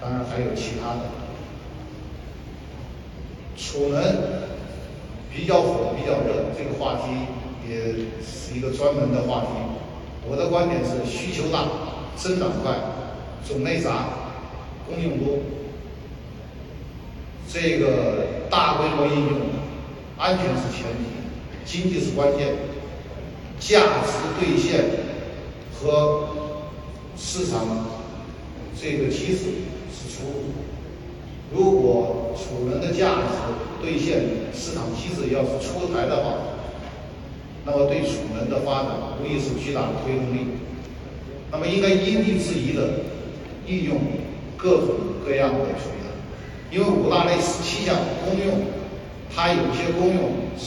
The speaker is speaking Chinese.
当然还有其他的。储能比较火、比较热，这个话题也是一个专门的话题。我的观点是：需求大、增长快、种类杂、供应多，这个大规模应用，安全是前提，经济是关键，价值兑现和市场这个机制是出路。如果储能的价值兑现市场机制要是出台的话，那么对储能的发展无疑是巨大的推动力。那么应该因地制宜的运用各种各样的储能，因为五大类十七项公用，它有些公用是。